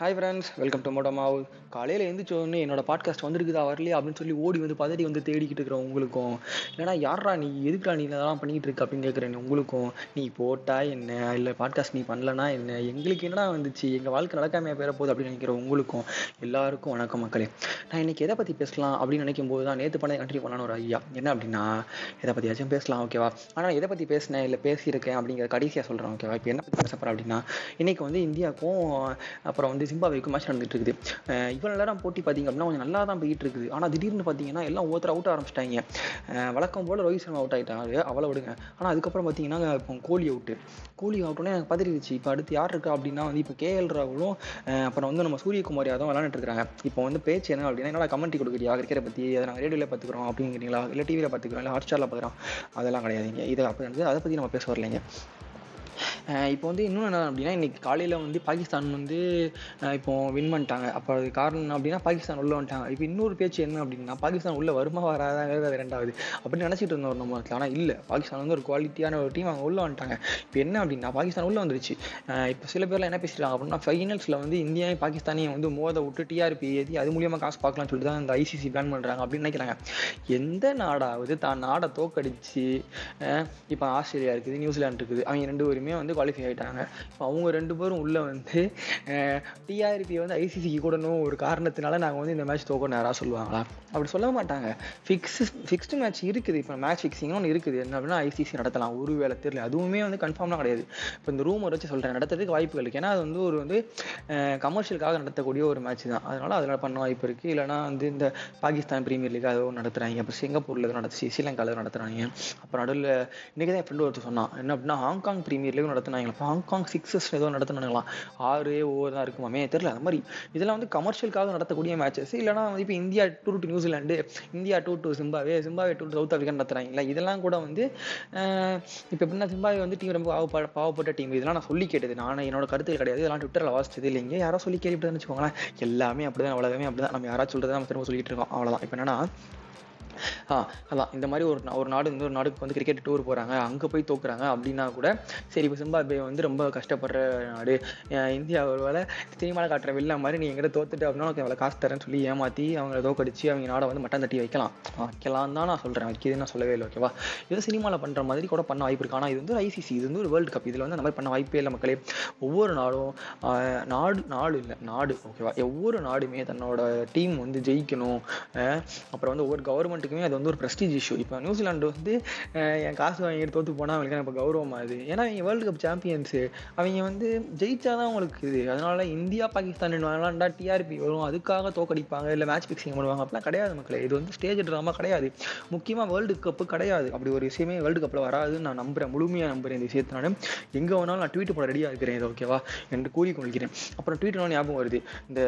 Hi friends welcome to மோடமாவு காலையில் எழுந்திரிச்சோடனே என்னோட பாட்காஸ்ட் வந்திருக்குதா வரலையா அப்படின்னு சொல்லி ஓடி வந்து பதடி வந்து தேடிக்கிட்டு இருக்கிற உங்களுக்கும். ஏன்னா யாரா நீ? எதுக்குடா நீ இதெல்லாம் பண்ணிக்கிட்டு இருக்க அப்படின்னு கேட்குறேன் உங்களுக்கும். நீ போட்டா என்ன? இல்லை பாட்காஸ்ட் நீ பண்ணலனா என்ன? எங்களுக்கு என்னடா வந்துச்சு? எங்கள் வாழ்க்கை நடக்காமையாக பேர போகுது அப்படின்னு நினைக்கிற உங்களுக்கும். எல்லாருக்கும் வணக்கம் மக்களே. நான் இன்னைக்கு எதை பற்றி பேசலாம் அப்படின்னு நினைக்கும் போது தான் நேற்று பண்ண கண்டினியூ பண்ணான ஒரு ஐயா என்ன அப்படின்னா எதை பற்றியாச்சும் பேசலாம் ஓகேவா ஆனால் எதை பற்றி பேசினேன் இல்லை பேசியிருக்கேன் அப்படிங்கிற கடைசியாக சொல்கிறேன் ஓகேவா இப்போ என்ன பற்றி பேச போகிறேன் அப்படின்னா இன்றைக்கி வந்து இந்தியாவுக்கும் அப்புறம் வந்து ஜிம்பாவேக்கும் மேட்ச் நடந்துட்டு இருக்குது இவ்வளோ நேரம் போட்டி பார்த்தீங்க அப்படின்னா கொஞ்சம் நல்லா தான் போயிட்டு இருக்குது ஆனால் திடீர்னு பார்த்தீங்கன்னா எல்லாம் ஒருத்தர் அவுட் ஆரம்பிச்சிட்டாங்க. வழக்கம் போல் ரோஹித் சர்மா அவுட் ஆகிட்டாரு அவளை விடுங்க. ஆனால் அதுக்கப்புறம் பார்த்தீங்கன்னா இப்போ கோலி அவுட்டு கோலி அவுட்டோன்னே எனக்கு பதறிடுச்சு. இப்போ அடுத்து யார் இருக்கா அப்படின்னா வந்து இப்போ கேஎல் ராகுலும் அப்புறம் வந்து நம்ம சூரியகுமார் யாதவும் விளையாண்டுட்டு இருக்காங்க. இப்போ வந்து பேச்சு என்ன அப்படின்னா என்னடா கமெண்ட்ரி கொடுக்குறியா? கிரிக்கெட்டை பற்றி அதை நாங்கள் ரேடியோவில் பார்த்துக்குறோம் அப்படிங்கிறீங்களா இல்லை டிவியில் பார்த்துக்குறோம்? இல்லை ஹாட் ஸ்டாரில் பார்க்குறோம் அதெல்லாம் கிடையாதுங்க. இதை அப்போ வந்து அதை பற்றி நம்ம பேச வரலைங்க. இப்போ வந்து இன்னும் என்ன அப்படின்னா இன்றைக்கி காலையில் வந்து பாகிஸ்தான் வந்து இப்போது வின் பண்ணிட்டாங்க. அப்போ அது காரணம் அப்படின்னா பாகிஸ்தான் உள்ளே வந்துட்டாங்க. இப்போ இன்னொரு பேச்சு என்ன அப்படின்னா பாகிஸ்தான் உள்ளே வருமா வராதாங்கிறது அது ரெண்டாவது அப்படின்னு நினச்சிட்டு இருந்தோம் நம்ம இடத்துல. ஆனால் இல்லை. பாகிஸ்தான் வந்து ஒரு குவாலிட்டியான ஒரு டீம் அவங்க உள்ளே வந்துட்டாங்க. இப்போ என்ன அப்படின்னா பாகிஸ்தான் உள்ளே வந்துருச்சு. இப்போ சில பேர்லாம் என்ன பேசிட்டாங்க அப்படின்னா ஃபைனல்ஸில் வந்து இந்தியாவும் பாகிஸ்தானையும் வந்து மோத விட்டு டிஆர்பி ஏதி அது மூலியமாக காசு பார்க்கலாம்னு சொல்லிட்டு தான் இந்த ஐசிசி பிளான் பண்ணுறாங்க அப்படின்னு நினைக்கிறாங்க. எந்த நாடாவது தான் நாடை தோக்கடிச்சு இப்போ ஆஸ்திரேலியா இருக்குது நியூசிலாந்து இருக்குது. அவங்க ரெண்டு பேருமே வந்து குவாலிஃபை ஆகிட்டாங்க இப்போ அவங்க ரெண்டு பேரும் உள்ளே வந்து டிஆர்பி வந்து ஐசிசிக்கு கூடணும் ஒரு காரணத்தினால நாங்கள் வந்து இந்த மேட்ச் தோக்கணும் நேராக சொல்லுவாங்களா? அப்படி சொல்ல மாட்டாங்க. ஃபிக்ஸ் ஃபிக்ஸ்டு மேட்ச் இருக்குது. இப்போ மேட்ச் ஃபிக்ஸிங்னு ஒன்று இருக்குது. என்ன அப்படின்னா ஐசிசி நடத்தலாம். ஒரு வேலை தெரியல. அதுவுமே வந்து கன்ஃபார்ம்லாம் கிடையாது. இப்போ இந்த ரூமர் வச்சு சொல்கிறேன் நடத்துறதுக்கு வாய்ப்புகள் இருக்குது ஏன்னா அது வந்து ஒரு வந்து கமர்ஷியலுக்காக நடத்தக்கூடிய ஒரு மேட்ச் தான். அதனால் அதில் பண்ண வாய்ப்பு இருக்குது இல்லைனா வந்து இந்த பாகிஸ்தான் பிரீமியர் லீக் அதுவும் நடத்துகிறாங்க அப்புறம் சிங்கப்பூரில் எதுவும் நடத்தி ஸ்ரீலங்காவில் நடத்துகிறாங்க அப்புறம் நடுவில் இன்றைக்கி தான் என் ஃப்ரெண்டு ஒருத்தர் சொன்னான். என்ன அப்படின்னா ஹாங்காங் பிரீமியர் லீக் நடத்தினாங்களா? ஹாங்காங் சிக்ஸஸ் ஏதோ நடத்தினாங்களா? ஆறு ஓவர் தான் இருக்குமாமே? தெரியல. அது மாதிரி இதெல்லாம் வந்து கமர்ஷியலுக்காக நடத்தக்கூடிய மேட்சஸ் இல்லைனா வந்து இப்போ India tour to New Zealand India tour to Zimbabwe Zimbabwe tour to South Africa நடத்துறாங்களா இதெல்லாம் கூட வந்து இப்போ எப்படின்னா சிம்பாவே வந்து டீம் ரொம்ப பாவப்பட்ட டீம் இதெல்லாம் நான் சொல்லி கேட்டது. நான் என்னோட கருத்துகள் கிடையாது. இதெல்லாம் ட்விட்டரில் வாசிச்சது இல்லைங்க யாரோ சொல்லி கேள்விப்பட்டதுன்னு வச்சுக்கோங்களேன். எல்லாமே அப்படிதான் அவ்வளோவே அப்படிதான். நம்ம யாராவது சொல்றதை நம்ம திரும்ப சொல்லிட்டு இருக்கோம். அவ்வளோதான் இப்போ என்னன்னா அதான். இந்த மாதிரி ஒரு ஒரு நாடு இந்த ஒரு நாடுக்கு வந்து கிரிக்கெட் டூர் போகிறாங்க அங்கே போய் தோக்குறாங்க அப்படின்னா கூட சரி இப்போ சிம்பாபே வந்து ரொம்ப கஷ்டப்படுற நாடு. இந்தியா ஒரு வேலை சினிமாவில் காட்டுற வில்ல மாதிரி நீ எங்கிட்ட தோத்துட்டு அப்படின்னா உனக்கு எவ்வளோ காசு தரேன்னு சொல்லி ஏமாற்றி அவங்கள தோக்கடிச்சு அவங்க நாடை வந்து மட்டம் தட்டி வைக்கலாம். வைக்கலாம் தான் நான் சொல்கிறேன் வைக்கிது நான் சொல்லவே இல்லை ஓகேவா இது சினிமாவில் பண்ணுற மாதிரி கூட பண்ண வாய்ப்பு இருக்கு. ஆனால் இது வந்து ஐசிசி இது வந்து ஒரு வேர்ல்டு கப் இதில் வந்து அந்த மாதிரி பண்ண வாய்ப்பே இல்லை மக்களே. ஒவ்வொரு நாடும் நாடு நாடு இல்லை நாடு ஓகேவா ஒவ்வொரு நாடுமே தன்னோட டீம் வந்து ஜெயிக்கணும். அப்புறம் வந்து ஒவ்வொரு எல்லாத்துக்குமே அது வந்து ஒரு ப்ரெஸ்டீஜ் இஷ்யூ இப்போ நியூசிலாண்டு வந்து என் காசு வாங்கிட்டு தோற்று போனால் அவங்களுக்கு இப்போ கௌரவம் ஆகுது ஏன்னா அவங்க வேர்ல்டு கப் சாம்பியன்ஸு அவங்க வந்து ஜெயிச்சாதான் அவங்களுக்கு இது. அதனால இந்தியா பாகிஸ்தான் விளாண்டா டிஆர்பி வரும். அதுக்காக தோக்கடிப்பாங்க. இல்லை மேட்ச் ஃபிக்ஸிங் பண்ணுவாங்க. அப்படிலாம் கிடையாது மக்களே. இது வந்து ஸ்டேஜ் ட்ராமா கிடையாது. முக்கியமாக வேர்ல்டு கப்பு கிடையாது. அப்படி ஒரு விஷயமே வேர்ல்டு கப்பில் வராதுன்னு நான் நம்புறேன். முழுமையாக நம்புறேன் இந்த விஷயத்தை நான். எங்கே வேணாலும் நான் ட்வீட் போட ரெடியாக இருக்கிறேன். இது ஓகேவா என்று கூறிக்கொள்கிறேன். அப்புறம் ட்வீட் ஞாபகம் வருது. இந்த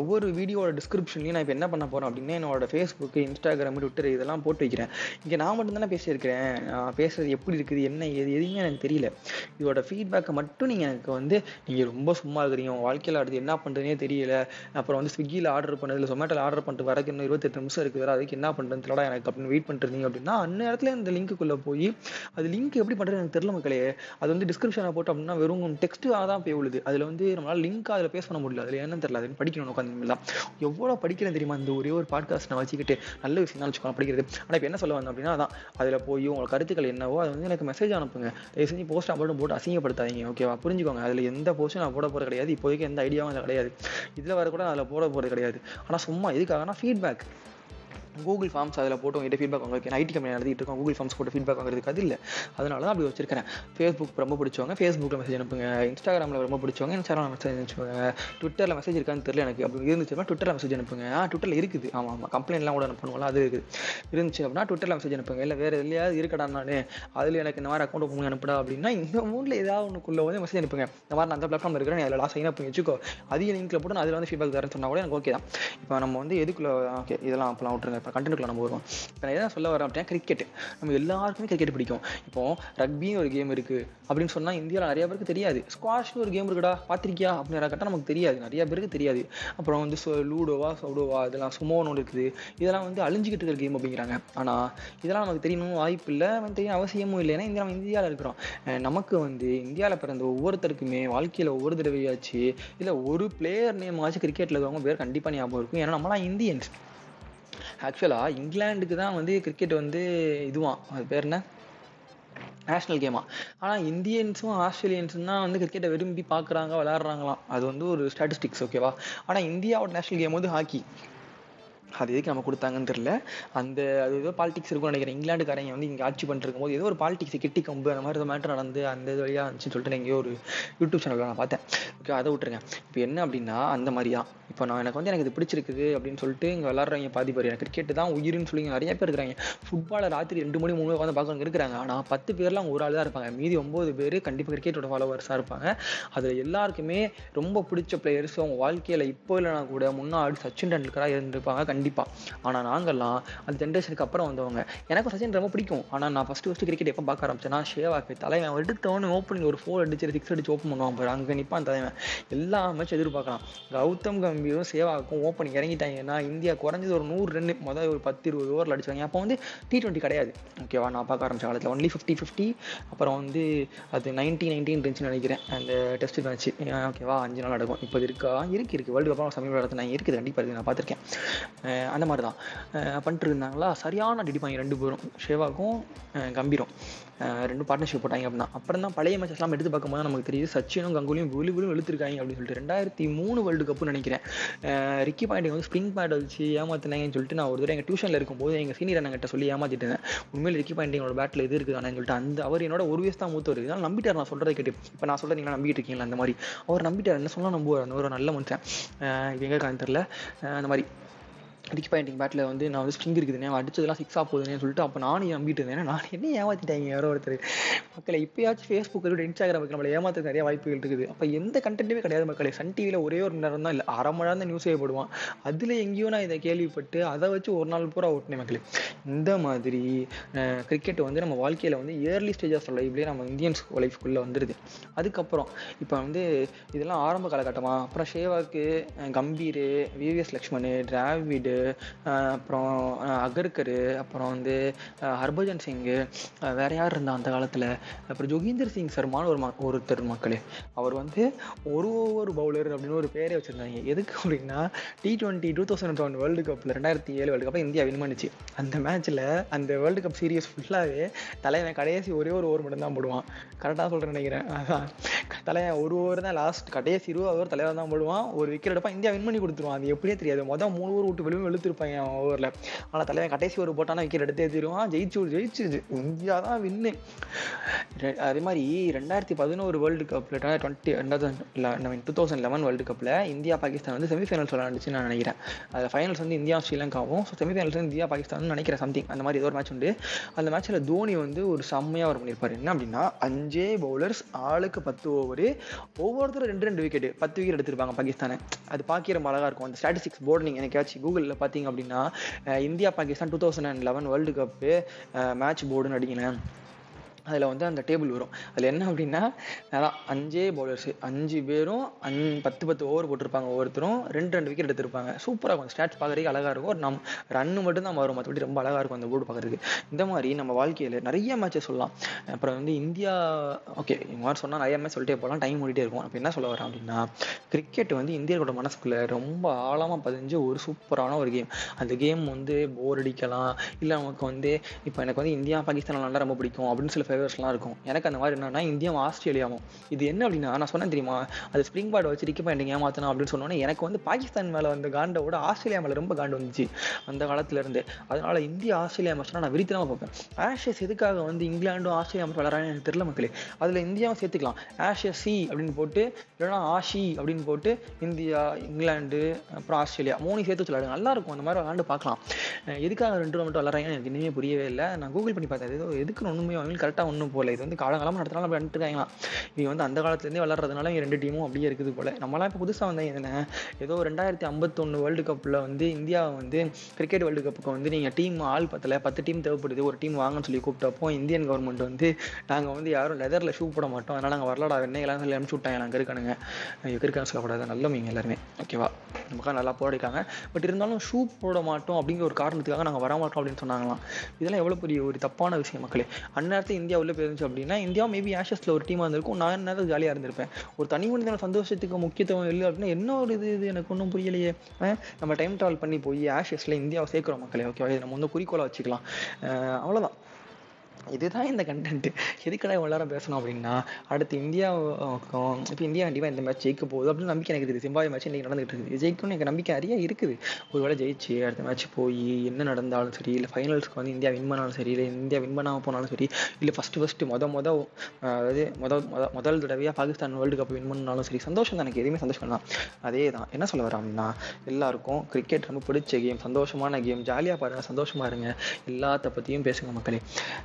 ஒவ்வொரு வீடியோட டிஸ்கிரிப்ஷன்லையும் நான் இப்போ என்ன பண்ண போகிறேன் அப்படின்னா என்னோட ஃபேஸ்புக்கு இன்ஸ்டாகிராம் ட்விட்டர் இதெல்லாம் போட்டு வைக்கிறேன். இங்கே நான் மட்டும் தானே பேசியிருக்கிறேன். நான் பேசுறது எப்படி இருக்குது என்ன ஏது எதுவுமே எனக்கு தெரியல. இதோட ஃபீட்பேக்கை மட்டும் நீங்கள் எனக்கு வந்து நீங்கள் ரொம்ப சும்மா இருக்கிறீங்க. உங்கள் வாழ்க்கையில் அடுத்து என்ன பண்ணுறதுனே தெரியல. அப்புறம் வந்து ஸ்விக்கியில் ஆர்டர் பண்ணதில் சொமேட்டோவில் ஆர்டர் பண்ணிட்டு வரக்கு இன்னும் இருபத்தெட்டு நிமிஷம் இருக்குது வேறு அதுக்கு என்ன பண்ணுறது தெரியல எனக்கு அப்படின்னு வெயிட் பண்ணிருந்தீங்க அப்படின்னா அந்நேரத்தில் இந்த லிங்க்குள்ளே போய் அது லிங்க் எப்படி பண்ணுறது எனக்கு தெரியல மக்களே. அது வந்து டிஸ்கிரிப்ஷனில் போட்டு அப்படின்னா வெறும் டெக்ஸ்ட்டாக தான் போய் விழுது. அதில் வந்து நம்மளால் லிங்க் அதில் பேச பண்ண முடியல. அதில் என்னன்னு தெரியல. அதுன்னு படிக்கணும் உட்காந்து எவ்வளோ படிக்கிறேன் தெரியுமா? இந்த ஒரே ஒரு பாட்காஸ்ட் நான் வச்சுக்கிட்டு நல்ல விஷயம் தான் வச்சுக்கலாம் படிக்கிறது ஆனால் இப்போ என்ன சொல்ல வந்தேன் அப்படின்னா அதான் அதில் போய் உங்கள் கருத்துக்கள் என்னவோ அது வந்து எனக்கு மெசேஜ் அனுப்புங்க. தயவு செஞ்சு போஸ்ட் மட்டும் போட்டு அசிங்கப்படுத்தாதீங்க ஓகேவா புரிஞ்சுக்கோங்க. அதில் எந்த போஸ்ட்டும் நான் போட போகிறது கிடையாது. இப்போதைக்கு எந்த ஐடியாவும் அதில் கிடையாது. இதில் வர கூட நான் அதில் போட போகிறது கிடையாது. ஆனால் சும்மா இதுக்காகனா ஃபீட்பேக் கூகுள் ஃபார்ம்ஸ் அதில் போட்டு உங்கள்கிட்ட ஃபீட்பேக் வாங்க ஐடி கம்பெனி நடத்திட்டு இருக்கோம். கூகுள் ஃபார்ம்ஸ் போட்டு ஃபீட்பேக் வாங்குறதுக்கு அது இல்லை. அதனால தான் அப்படி வச்சிருக்கிறேன். ஃபேஸ்புக் ரொம்ப பிடிச்சவங்க ஃபேஸ்புக்கில் மெசேஜ் அனுப்புங்க. இன்ஸ்டாகிராமில் ரொம்ப பிடிச்சவங்க இன்ஸ்டாகிராம் மெசேஜ் அனுப்புங்க ட்விட்டரில் மெசேஜ் இருக்கான்னு தெரியல எனக்கு. அப்படி இருந்துச்சுன்னா ட்விட்டரில் மெசேஜ் அனுப்புங்க. ஆ ட்விட்டரில் இருக்குது. ஆமாம் ஆமாம் கம்ப்ளைண்ட்லாம் கூட அனுப்பணும்ல அது இருக்குது. இருந்துச்சு அப்படின்னா ட்விட்டரில் மெசேஜ் அனுப்புங்க. இல்லை வேறு எதுலையாவது இருக்கடா நான். அதில் எனக்கு இந்த மாதிரி அக்கௌண்ட் ஓப்பன் அனுப்புடா அப்படின்னா இந்த மூணில் ஏதாவது ஒன்றுக்குள்ளே வந்து மெசேஜ் அனுப்புங்க. இந்த மாதிரி நான் அந்த பிளாட்ஃபார்ம் இருக்கிறேன் அதில் லாஸ் சைன் அப் பண்ணி வச்சுக்கோ. அதிக லிங்க்கில் போட்டு நான் அதில் வந்து ஃபீட்பேக் தரேன்னு சொன்னால் கூட எனக்கு ஓகே தான். இப்போ நம்ம வந்து எதுக்குள்ளே ஓகே இதெல்லாம் அப்போலாம் விட்டுருங்க. இப்போ கண்டென்ட்குள்ள நம்ம வருவோம். இப்போ நான் எதாவது சொல்ல வரேன் அப்படின்னா கிரிக்கெட் நம்ம எல்லாருக்குமே கிரிக்கெட் பிடிக்கும். இப்போ ரக்பின்னு ஒரு கேம் இருக்குது அப்படின்னு சொன்னால் இந்தியாவில் நிறைய பேருக்கு தெரியாது. ஸ்குவாஷ்னு ஒரு கேம் இருக்குடா பார்த்துருக்கியா? அப்படின்னு கேட்டால் நமக்கு தெரியாது. நிறைய பேருக்கு தெரியாது. அப்புறம் வந்து லூடோவா சவுடோவா இதெல்லாம் சுமோன்னு இருக்குது. இதெல்லாம் வந்து அழிஞ்சிக்கிட்டு இருக்கிற கேம் அப்படிங்கிறாங்க. ஆனால் இதெல்லாம் நமக்கு தெரியணும் வாய்ப்பு இல்லை வந்து அவசியமும் இல்லை ஏன்னா இந்தியா நம்ம இந்தியாவில் இருக்கிறோம். நமக்கு வந்து இந்தியாவில் பிறந்த ஒவ்வொருத்தருக்குமே வாழ்க்கையில் ஒவ்வொரு தடவையாச்சு இல்லை ஒரு பிளேயர் நேம் ஆச்சு கிரிக்கெட்டில் இருக்கிறவங்க பேர் கண்டிப்பாக ஞாபகம் இருக்கும். ஏன்னா நம்மளாம் இந்தியன்ஸ் ஆக்சுவலாக இங்கிலாந்துக்கு தான் வந்து கிரிக்கெட் வந்து இதுவான் அது பேர் என்ன? நேஷ்னல் கேமா ஆனால் இந்தியன்ஸும் ஆஸ்திரேலியன்ஸும் தான் வந்து கிரிக்கெட்டை விரும்பி பார்க்குறாங்க விளாட்றாங்களாம் அது வந்து ஒரு ஸ்டாட்டிஸ்டிக்ஸ் ஓகேவா ஆனால் இந்தியாவோட நேஷ்னல் கேம் வந்து ஹாக்கி அது எதுக்கு நம்ம கொடுத்தாங்கன்னு தெரியல. அந்த அது ஏதோ பாலிடிக்ஸ் இருக்கும்னு நினைக்கிறேன். இங்கிலாந்துக்காரங்க வந்து இங்கே ஆட்சி பண்ணிருக்கும் போது ஏதோ ஒரு பாலிடிக்ஸ் கிட்டி கம்பு அந்த மாதிரி மேட்டர் நடந்து அந்த இது வழியாக இருந்துச்சுன்னு சொல்லிட்டு நான் எங்கேயோ ஒரு யூடியூப் சேனலில் நான் பார்த்தேன். ஓகே அதை விட்டுருங்க. இப்போ என்ன அப்படின்னா அந்த மாதிரி தான். இப்போ நான் எனக்கு வந்து எனக்கு இது பிடிச்சிருக்குது அப்படின்னு சொல்லிட்டு இங்கே விளாட்றவங்க பாதி பேர். எனக்கு கிரிக்கெட் தான் உயிர்னு சொல்லி நிறைய பேர் இருக்கிறாங்க. ஃபுட்பாலை ராத்திரி ரெண்டு மணி மூணு உட்காந்து பார்க்கறவங்க இருக்கிறாங்க. ஆனால் பத்து பேர்லாம் ஒரு ஆள் தான் இருப்பாங்க. மீதி ஒம்பது பேர் கண்டிப்பாக கிரிக்கெட்டோட ஃபாலோவர்ஸாக இருப்பாங்க. அதில் எல்லாருக்குமே ரொம்ப பிடிச்ச பிளேயர்ஸ் அவங்க வாழ்க்கையில் இப்போ இல்லைனா கூட முன்னாடி சச்சின் டெண்டுல்கராக இருந்திருப்பாங்க. கண்டிப்பாக ஆனால் நாங்கள்லாம் அந்த ஜென்ரேஷனுக்கு அப்புறம் வந்தவங்க எனக்கு சச்சின் ரொம்ப பிடிக்கும். ஆனால் நான் ஃபஸ்ட்டு ஃபஸ்ட்டு கிரிக்கெட் எப்போ பார்க்க ஆரம்பிச்சேன்னா ஷேவாக்கு தலைவன். எடுத்தவனு ஓப்பனிங் ஒரு ஃபோர் அடிச்சு சிக்ஸ் அடிச்சு ஓப்பன் பண்ணுவான் பாரு. அங்கே நிற்பான் தலைவன். எல்லா மேட்ச் எதிர்பார்க்கலாம். கௌதம் கம்பீரும் சேவாக்கும் ஓப்பனிங் இறங்கிட்டாங்கன்னா இந்தியா குறைஞ்சது ஒரு நூறு ரன் முதல் ஒரு பத்து இருபது ஓவரில் அடிச்சாங்க அப்போ வந்து டி டுவெண்ட்டி கிடையாது. ஓகேவா நான் பார்க்க ஆரம்பிச்ச காலத்தில் ஒன்லி ஃபிஃப்டி ஃபிஃப்டி அப்புறம் வந்து அது நைன்டி நைன்டீன் இருந்துச்சுன்னு நினைக்கிறேன். அந்த டெஸ்ட் மேட்ச் ஓகேவா அஞ்சு நாள் நடக்கும். இப்போ இருக்கா? இருக்கு இருக்குது வேர்ல்டு கப்பாக சமீப நான் இருக்குது. கண்டிப்பாக இருக்குது நான் பார்த்துருக்கேன். அந்த மாதிரி தான் பண்ணிட்டு இருந்தாங்களா சரியான அடிப்பாங்க ரெண்டு பேரும் ஷேவாக்கும் கம்பீரும். ரெண்டும் பார்ட்னர்ஷிப் போட்டாங்க அப்படின்னா. அப்புறம் தான் பழைய மேட்சஸ்லாம் எடுத்து பார்க்கும்போது நமக்கு தெரியுது. சச்சினும் கங்குலியும் விழு விழு வெளுத்திருக்காங்க அப்படின்னு சொல்லிட்டு. ரெண்டாயிரத்தி மூணு வேர்ல்டு கப்னு நினைக்கிறேன். ரிக்கி பாயிண்ட் வந்து ஸ்ப்ரிங் பேட் வச்சு ஏமாத்தினாங்கன்னு சொல்லிட்டு நான் ஒரு தடவை எங்கள் டியூஷனில் இருக்கும்போது எங்கள் சீனியர் அண்ணங்கிட்ட சொல்லி ஏமாத்திட்டு இருந்தேன். உண்மையில் ரிக்கி பாயிண்டிங்கோட பேட்டில் இது இருக்குதானு சொல்லிட்டு அந்த அவர் என்னோட ஒரு வயசு தான் மூத்தவர். இதனால் நம்பிட்டார். நான் சொல்கிறத கேட்டு இப்போ நான் சொல்கிறேன் நீங்களா நம்பிட்டு இருக்கீங்களா? அந்த மாதிரி. அவர் நம்பிட்டார். என்ன சொன்னால் நம்புவார். அந்த ஒரு நல்ல மனுஷன். இது எங்கே இருக்கான்னு தெரில அந்த மாதிரி. ரிக்கி பாயிண்டிங் பேட்டில் வந்து நான் வந்து ஸ்ட்ரிங் இருக்குதுனே அவன் அடிச்சதெல்லாம் சிக்ஸ் ஆக போகுதுன்னு சொல்லிட்டு அப்போ நானும் நம்பிட்டு இருந்தேன். நான் என்ன ஏமாத்திட்டாங்க யாரோ ஒருத்தர். மக்களை இப்போயாச்சும் ஃபேஸ்புக் இருக்கட்டும் இன்ஸ்டாகிராமுக்கு நம்மளை ஏமாத்த நிறைய வாய்ப்புகள் இருக்குது. அப்போ எந்த கண்டென்ட்டுமே கிடையாது மக்களே. சன் டிவியில் ஒரே ஒரு நேரம் தான் இல்லை அரை மணி நேரம் தான் நியூஸே போடுவான். அதில் எங்கேயோ நான் இதை கேள்விப்பட்டு அதை வச்சு ஒரு நாள் பூரா ஓட்டினேன் மக்களே. இந்த மாதிரி கிரிக்கெட் வந்து நம்ம வாழ்க்கையில் வந்து இயர்லி ஸ்டேஜ் ஆஃப் லைஃப்லேயே நம்ம இந்தியன்ஸ் லைஃப்குள்ளே வந்துடுது அதுக்கப்புறம் இப்போ வந்து இதெல்லாம் ஆரம்ப காலகட்டமாக அப்புறம் ஷேவாக்கு கம்பீர் விவிஎஸ் லக்ஷ்மணு டிராவிடு அப்புறம் அகர்கரு அகர்கர் அப்புறம் வந்து ஹர்பஜன் சிங்கு வேற யார் இருந்தா அந்த காலத்தில்? அப்புறம் ஜோகீந்தர் சிங் சர்மான்னு ஒரு ம ஒருத்தர் மக்களே. அவர் வந்து ஒரு ஒவ்வொரு பவுலர் அப்படின்னு ஒரு பேரே வச்சுருந்தாங்க. எதுக்கு அப்படின்னா T twenty two thousand twenty world கப்பில் ரெண்டாயிரத்தி ஏழு வேர்ல்டு கப்பில் இந்தியா வின் பண்ணிச்சு. அந்த மேட்ச்சில் அந்த வேர்ல்டு கப் சீரியஸ் ஃபுல்லாகவே தலைவன் கடைசி ஒரே ஒரு ஓவர் மட்டும் தான் போடுவான் கரெக்டாக சொல்கிறேன் நினைக்கிறேன். அதான். தலைவன் ஒரு ஓவர் தான் லாஸ்ட் கடைசி இருபது ஓவர் தலைவர் தான் போடுவான். ஒரு விக்கெட் எடுப்பான். இந்தியா வின் பண்ணி கொடுத்துருவான். அது எப்படியே தெரியாது. மொதல் மூணு ஓவர் விட்டு வெளியும் வெளுத்திருப்பாங்க அவன் ஓவரில் ஆனால் தலைவன் கடைசி ஒரு போட்டானா விக்கெட் எடுத்தே தருவான். ஜெயிச்சு ஜெயிச்சிருச்சு இந்தியா தான் வின்னு அதே மாதிரி ரெண்டாயிரத்தி பதினோரு வேர்ல்டு கப்பில் டுவெண்ட்டி ரெண்டாயிரத்தி டூ தௌசண்ட் லெவன் வேர்ல்டு கப்பில் இந்தியா பாகிஸ்தான் வந்து செமிஃபைனல்ஸ் விளாண்டுச்சுன்னு நான் நினைக்கிறேன். அதில் ஃபைனல்ஸ் வந்து இந்தியா ஸ்ரீலங்காவும் ஸோ செமிஃபைனல்ஸ் வந்து இந்தியா பாகிஸ்தான் நினைக்கிறேன் சம்திங் அந்த மாதிரி ஏதோ ஒரு மேட்ச் உண்டு. அந்த மேட்ச்சில் தோனி வந்து ஒரு செம்மையாக ஒரு பண்ணியிருப்பார். என்ன அப்படின்னா அஞ்சே பவுலர்ஸ் ஆளுக்கு பத்து ஓவரு ஒவ்வொருத்தரும் ரெண்டு ரெண்டு விக்கெட் பத்து விக்கெட் எடுத்திருப்பாங்க பாகிஸ்தானை. அது பார்க்க ரொம்ப அழகாக இருக்கும். அந்த ஸ்டாட்டிஸ்டிக்ஸ் போர்டு நீங்கள் எனக்காச்சும் கூகுளில் பார்த்தீங்க அப்படின்னா India Pakistan two thousand and eleven world cup match போர்டுன்னு அடிங்களேன் அதில் வந்து அந்த டேபிள் வரும். அதில் என்ன அப்படின்னா அதான் அஞ்சே பவுலர்ஸு அஞ்சு பேரும் அஞ் பத்து பத்து ஓவர் போட்டிருப்பாங்க. ஒவ்வொருத்தரும் ரெண்டு ரெண்டு விக்கெட் எடுத்திருப்பாங்க. சூப்பராக இருக்கும். ஸ்டாட்ச் பார்க்குறதுக்கு அழகாக இருக்கும். ஒரு நம் ரன்னு மட்டும்தான் வரும் மற்றபடி ரொம்ப அழகாக இருக்கும் அந்த போர்டு பார்க்குறதுக்கு. இந்த மாதிரி நம்ம வாழ்க்கையில் நிறைய மேட்சஸ் சொல்லலாம். அப்புறம் வந்து இந்தியா ஓகே இந்த மாதிரி சொன்னால் நிறைய மேட்ச் சொல்லிட்டே போகலாம். டைம் ஓடிட்டே இருக்கும். அப்போ என்ன சொல்ல வரேன் அப்படின்னா கிரிக்கெட் வந்து இந்தியர்களோட மனசுக்குள்ளே ரொம்ப ஆழமாக பதிஞ்சு ஒரு சூப்பரான ஒரு கேம் அந்த கேம் வந்து போர் அடிக்கலாம். இல்லை நமக்கு வந்து இப்போ எனக்கு வந்து இந்தியா பாகிஸ்தான் நல்லா ரொம்ப பிடிக்கும். அப்படின்னு சில டிரைவர்ஸ்லாம் இருக்கும். எனக்கு அந்த மாதிரி என்னன்னா இந்தியாவும் ஆஸ்திரேலியாவும். இது என்ன அப்படின்னா நான் சொன்னேன் தெரியுமா? அது ஸ்ப்ரிங் பேட் வச்சு ரிக்கி பாயிண்டிங் ஏமாத்தணும் அப்படின்னு சொன்னோன்னே எனக்கு வந்து பாகிஸ்தான் மேலே வந்த காண்டோட ஆஸ்திரேலியா மேலே ரொம்ப காண்டு வந்துச்சு அந்த காலத்துல இருந்து. அதனால இந்தியா ஆஸ்திரேலியா மேட்ச்னா நான் விரித்தனமாக பார்ப்பேன். ஆஷஸ் எதுக்காக வந்து இங்கிலாண்டும் ஆஸ்திரேலியா மேட்ச் விளாட்றாங்கன்னு எனக்கு தெரியல மக்களே. அதில் இந்தியாவும் சேர்த்துக்கலாம். ஆஷஸ் சி அப்படின்னு போட்டு இல்லைன்னா ஆஷி அப்படின்னு போட்டு இந்தியா இங்கிலாந்து அப்புறம் ஆஸ்திரேலியா மூணு சேர்த்து வச்சு விளாடுங்க நல்லா இருக்கும். அந்த மாதிரி விளாண்டு பார்க்கலாம். எதுக்காக ரெண்டு மட்டும் விளாட்றாங்கன்னு எனக்கு இன்னுமே புரியவே இல்லை. நான் கூகுள் பண்ணி பார்த்தேன். ஏதோ எதுக்கு ஒன்றுமே அவங்களுக்கு கரெக்டாக ஒன்றும் போல. இது வந்து காலங்காலமாக நடத்தினாலும் அப்படி நடந்துருக்காங்களாம் இவங்க வந்து அந்த காலத்துலேருந்தே விளாட்றதுனால இவங்க ரெண்டு டீமும் அப்படியே இருக்குது போல. நம்மளாம் இப்போ புதுசாக வந்தாங்க என்ன ஏதோ ரெண்டாயிரத்தி ஐம்பத்தொன்று வேர்ல்டு கப்பில் வந்து இந்தியாவை வந்து கிரிக்கெட் வேர்ல்டு கப்புக்கு வந்து நீங்கள் டீம் ஆள் பத்தல பத்து டீம் தேவைப்படுது ஒரு டீம் வாங்கன்னு சொல்லி கூப்பிட்டப்போ இந்தியன் கவர்மெண்ட் வந்து நாங்கள் வந்து யாரும் லெதரில் ஷூ போட மாட்டோம். அதனால் நாங்கள் வரலடா வெண்ணெயெல்லாம் சொல்லி அனுப்பிச்சு விட்டாங்க. நாங்கள் இருக்கானுங்க. இருக்கான்னு சொல்லக்கூடாது நல்லவங்க எல்லாருமே. ஓகேவா நமக்காக நல்லா போராடிக்காங்க பட் இருந்தாலும் ஷூ போட மாட்டோம் அப்படிங்கிற ஒரு காரணத்துக்காக நாங்கள் வர மாட்டோம் அப்படின்னு சொன்னாங்களாம். இதெல்லாம் எவ்வளோ பெரிய ஒரு தப்பான விஷயம் மக்களே. அந்நேரத்தில் இந்தியா இந்தியா உள்ள போயிருந்துச்சு அப்படின்னா இந்தியா மேபி ஆஷஸில் ஒரு டீமாக இருந்திருக்கும். நான் நேரம் ஜாலியாக இருந்திருப்பேன். ஒரு தனி மனிதன சந்தோஷத்துக்கு முக்கியத்துவம் இல்லை அப்படின்னா என்ன ஒரு இது இது? எனக்கு ஒன்றும் புரியலையே. நம்ம டைம் ட்ராவல் பண்ணி போய் ஆஷஸில் இந்தியாவை சேர்க்குறோம் மக்களே. ஓகேவா இது நம்ம வந்து குறிக்கோளாக வச்சுக்கலாம். அஹ் அவ்வளவுதான். இதுதான் இந்த கண்டென்ட்டு எதுக்கடா இவ்வளோ நேரம் பேசணும் அப்படின்னா அடுத்து இந்தியாவுக்கும் இப்போ இந்தியா கண்டிப்பாக இந்த மேட்ச் ஜெயிக்க போகுது அப்படின்னு நம்பிக்கை எனக்கு இருக்குது. சிம்பாய் மேட்ச் இன்றைக்கி நடந்துகிட்டு இருக்குது. ஜெயிக்கணும்னு எனக்கு நம்பிக்கை நிறைய இருக்குது. ஒருவேளை ஜெயிச்சு அடுத்த மேட்ச் போய் என்ன நடந்தாலும் சரி இல்லை ஃபைனல்ஸ்க்கு வந்து இந்தியா வின் பண்ணாலும் சரி இல்லை இந்தியா வின் பண்ணாமல் போனாலும் சரி இல்லை ஃபஸ்ட்டு ஃபஸ்ட்டு மொத மொத அதாவது மொத மொத முதல் தடவையாக பாகிஸ்தான் வேர்ல்டு கப் வின் பண்ணாலும் சரி சந்தோஷம் தான் எனக்கு. எதுவுமே சந்தோஷம் தான் அதே தான். என்ன சொல்ல வரேன் அப்படின்னா எல்லாருக்கும் கிரிக்கெட் ரொம்ப பிடிச்ச கேம் சந்தோஷமான கேம் ஜாலியாக பாருங்கள் சந்தோஷமாக இருங்க. எல்லாத்த பற்றியும் பேசுங்க மக்களே.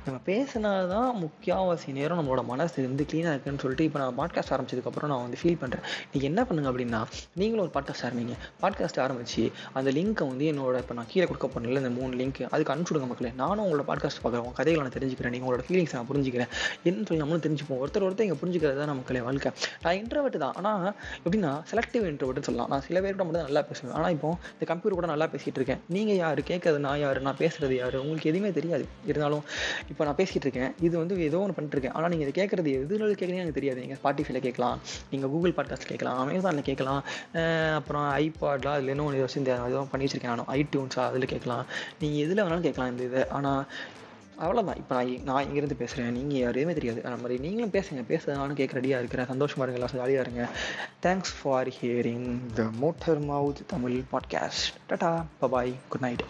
நம்ம பேசினா தான் முக்கியவாசி நேரம் நம்மளோட மனசு இருந்து க்ளீனாக இருக்குன்னு சொல்லிட்டு இப்போ நான் பாட்காஸ்ட் ஆரம்பிச்சதுக்கப்புறம் நான் வந்து ஃபீல் பண்ணுறேன் நீங்கள் என்ன பண்ணுங்க அப்படின்னா நீங்களும் ஒரு பாட்காஸ்ட் ஆரம்பிங்க. பாட்காஸ்ட் ஆரம்பிச்சு அந்த லிங்க்கை வந்து என்னோட இப்போ நான் கீழே கொடுக்க போனேன்ல இந்த மூணு லிங்க் அதுக்கு அனுப்பிச்சுடுங்க மக்களே. நானும் உங்களோட பாட்காஸ்ட் பார்க்குறேன். உங்கள் கதைகளை நான் தெரிஞ்சுக்கிறேன். நீங்கள் உங்களோட ஃபீலிங்ஸ் நான் புரிஞ்சுக்கிறேன். என்னன்னு சொல்லி நம்மளும் தெரிஞ்சுப்போம். ஒருத்தர் ஒருத்தர் இங்கே புரிஞ்சுக்கிறது தான் மக்களே வாழ்க்கை. நான் இன்டர்வெட்டு தான். ஆனால் எப்படின்னா செலக்டிவ் இன்ட்ரவெட்னு சொல்லலாம். நான் சில பேர்கிட்ட மட்டும் நல்லா பேசுவேன். ஆனால் இப்போ இந்த கம்ப்யூட்டர் கூட நல்லா பேசிகிட்டு இருக்கேன். நீங்கள் யார்? கேட்கறது நான் யார்? நான் பேசுறது யார்? உங்களுக்கு எதுவுமே தெரியாது. இருந்தாலும் இப்போ நான் பேசிகிட்டு இருக்கேன் இது வந்து ஏதோ ஒன்று பண்ணிட்டுருக்கேன். ஆனால் நீங்கள் இதை கேட்குறது எதுல கேட்குறீங்க எனக்கு தெரியாது. நீங்கள் ஸ்பாட்டிஃபைல கேட்கலாம். நீங்கள் கூகுள் பாட்காஸ்ட் கேட்கலாம். அமேசானில் கேட்கலாம். அப்புறம் ஐபாட்லாம் அதில் இன்னும் ஒன்று வச்சு இந்த எதுவும் பண்ணி வச்சிருக்கேன் நானும் ஐடியூன்ஸா அதில் கேட்கலாம். நீங்கள் எதில் வேணாலும் கேட்கலாம் இந்த இது. ஆனால் அவ்வளோதான் இப்போ நான் நான் இங்கேருந்து பேசுகிறேன் நீங்கள் யாருமே தெரியாது. அந்த மாதிரி நீங்களும் பேசுங்க. பேச நானும் கேட்க ரெடியாக இருக்கிறேன். சந்தோஷமாக இருங்க. ஜாலியாக இருங்க. Thanks for hearing the motor mouth Tamil podcast tata bye bye good night